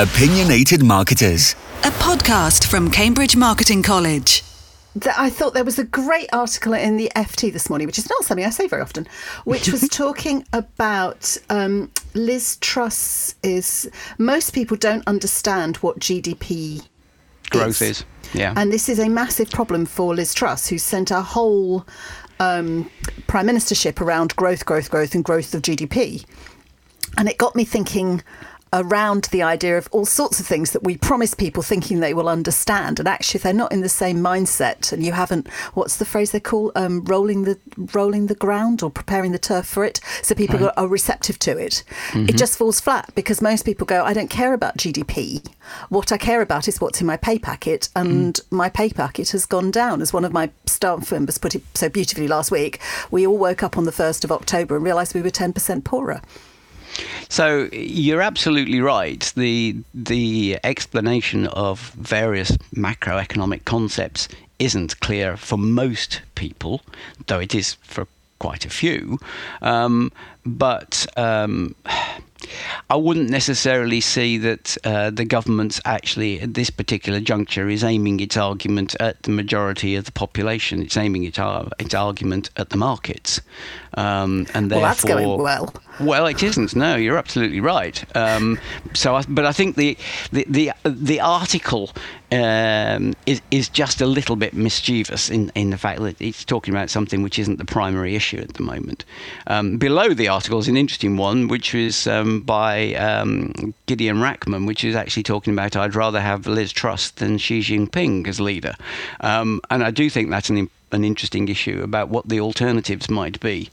Opinionated Marketers, a podcast from Cambridge Marketing College. I thought there was a great article in the FT this morning, which is not something I say very often, which was talking about um, Liz Truss. Is most people don't understand what GDP growth is. is. Yeah, and this is a massive problem for Liz Truss, who sent a whole um, prime ministership around growth, growth, growth, and growth of GDP. And it got me thinking around the idea of all sorts of things that we promise people thinking they will understand. And actually if they're not in the same mindset. And you haven't what's the phrase they call? Um, rolling the rolling the ground or preparing the turf for it. So people right. are receptive to it. Mm-hmm. it just falls flat because most people go I don't care about GDP what I care about is what's in my pay packet. And mm. my pay packet has gone down. As one of my staff members put it so beautifully last week we all woke up on the 1st of October and realized we were 10% poorer so you're absolutely right. The the explanation of various macroeconomic concepts isn't clear for most people, though it is for quite a few. Um, but um, I wouldn't necessarily see that uh, the government's actually at this particular juncture is aiming its argument at the majority of the population. It's aiming its, its argument at the markets, um, and well, therefore, that's going well. Well, it isn't. No, you're absolutely right. Um, so, I, but I think the the the, the article um, is is just a little bit mischievous in in the fact that it's talking about something which isn't the primary issue at the moment. Um, below the article is an interesting one, which is um, by um, Gideon Rachman, which is actually talking about I'd rather have Liz Truss than Xi Jinping as leader, um, and I do think that's an an interesting issue about what the alternatives might be.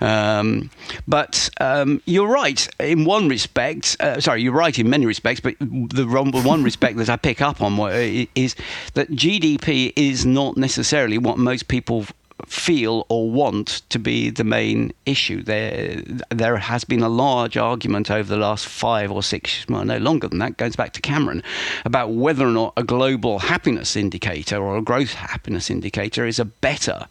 Um, but um, you're right in one respect. Uh, sorry, you're right in many respects. But the one respect that I pick up on is that GDP is not necessarily what most people feel or want to be the main issue. There, there has been a large argument over the last five or six, well, no longer than that, goes back to Cameron, about whether or not a global happiness indicator or a growth happiness indicator is a better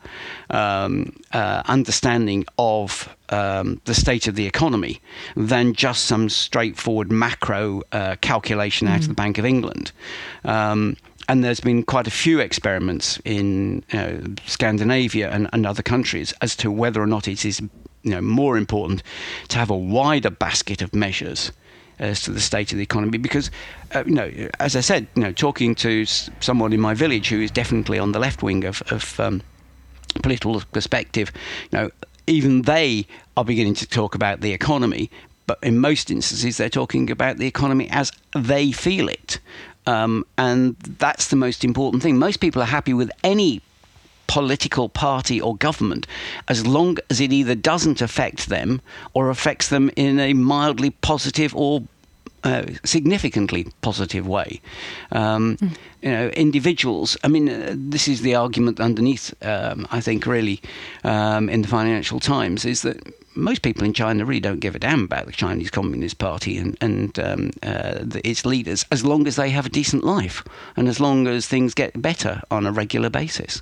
um, uh, understanding of um, the state of the economy than just some straightforward macro uh, calculation out mm. of the Bank of England. Um, and there's been quite a few experiments in you know, Scandinavia and, and, other countries as to whether or not it is you know, more important to have a wider basket of measures as to the state of the economy. Because uh, you know as I said you know talking to someone in my village who is definitely on the left wing of, of um, political perspective you know even they are beginning to talk about the economy but in most instances they're talking about the economy as they feel it um, and that's the most important thing. Most people are happy with any political party or government as long as it either doesn't affect them or affects them in a mildly positive or uh, significantly positive way. Um, mm. You know, individuals. I mean, uh, this is the argument underneath. Um, I think really um, in the Financial Times is that most people in China really don't give a damn about the Chinese Communist Party and, and um, uh, the, its leaders as long as they have a decent life and as long as things get better on a regular basis.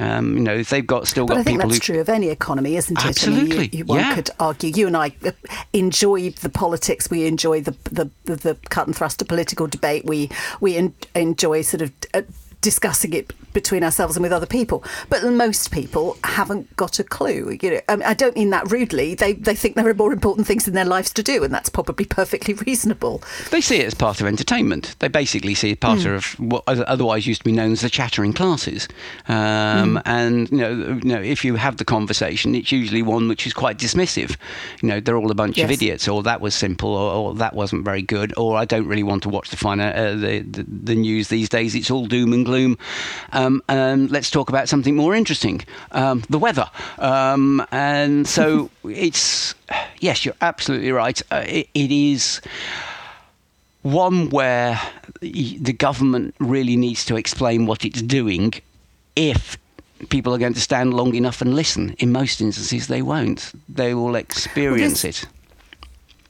Um, you know, if they've got still but got I think people that's true of any economy, isn't it? Absolutely. I mean, you, you, one yeah. could argue. You and I uh, enjoy the politics. We enjoy the the, the, the cut and thrust of political debate. We we en- enjoy sort of. Uh, discussing it between ourselves and with other people. But most people haven't got a clue. You know, I, mean, I don't mean that rudely. They they think there are more important things in their lives to do, and that's probably perfectly reasonable. They see it as part of entertainment. They basically see it as part mm. of what otherwise used to be known as the chattering classes. Um, mm. And you know, you know, if you have the conversation, it's usually one which is quite dismissive. You know, they're all a bunch yes. of idiots, or that was simple, or, or, that wasn't very good, or I don't really want to watch the, final, uh, the, the the news these days. It's all doom and gloom gloom. Um, and let's talk about something more interesting um, the weather. Um, and so it's, yes, you're absolutely right. Uh, it, it is one where the government really needs to explain what it's doing if people are going to stand long enough and listen. In most instances, they won't. They will experience well, it.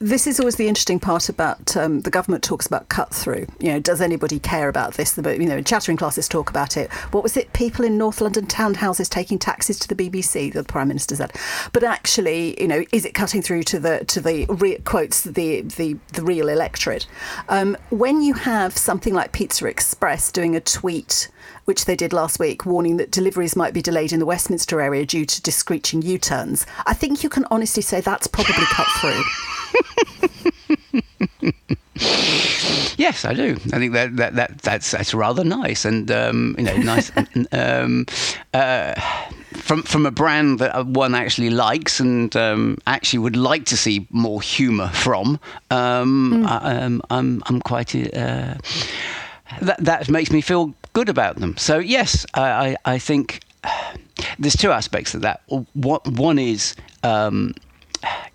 This is always the interesting part about um, the government talks about cut through. You know, does anybody care about this? The, you know, chattering classes talk about it. What was it? People in North London townhouses taking taxis to the BBC. The Prime Minister said. But actually, you know, is it cutting through to the to the re- quotes the the the real electorate? Um, when you have something like Pizza Express doing a tweet which they did last week, warning that deliveries might be delayed in the Westminster area due to discreeching U turns. I think you can honestly say that's probably cut through. Yes, I do. I think that, that, that that's that's rather nice and um, you know nice. um, uh, from from a brand that one actually likes and um, actually would like to see more humour from. Mm. I, am I'm I'm quite. Uh, that that makes me feel good about them. So yes, I I, I think there's two aspects of that. One is um,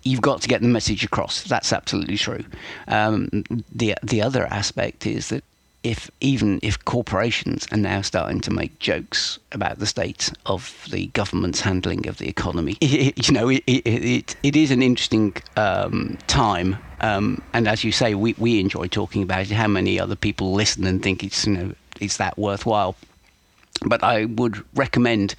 you've got to get the message across. That's absolutely true. Um, the the other aspect is that if even if corporations are now starting to make jokes about the state of the government's handling of the economy, it, you know, it, it, it, is an interesting um, time. Um, and as you say, we, we enjoy talking about it. How many other people listen and think it's you know is that worthwhile? But I would recommend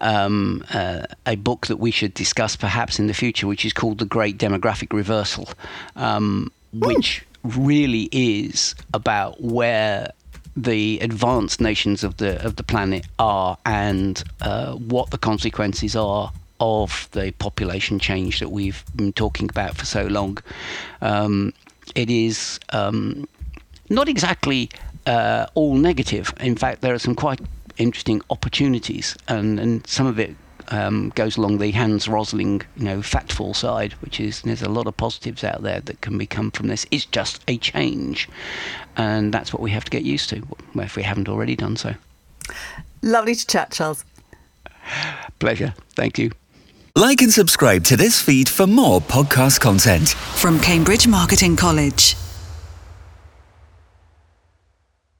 um, uh, a book that we should discuss perhaps in the future, which is called The Great Demographic Reversal, um, which really is about where the advanced nations of the of the planet are and uh, what the consequences are of the population change that we've been talking about for so long. Um, it is um, not exactly uh, all negative. In fact, there are some quite interesting opportunities, and, and some of it um, goes along the Hans Rosling, you know, factful side, which is there's a lot of positives out there that can become from this. It's just a change, and that's what we have to get used to, if we haven't already done so. Lovely to chat, Charles. Pleasure. Thank you. Like and subscribe to this feed for more podcast content from Cambridge Marketing College.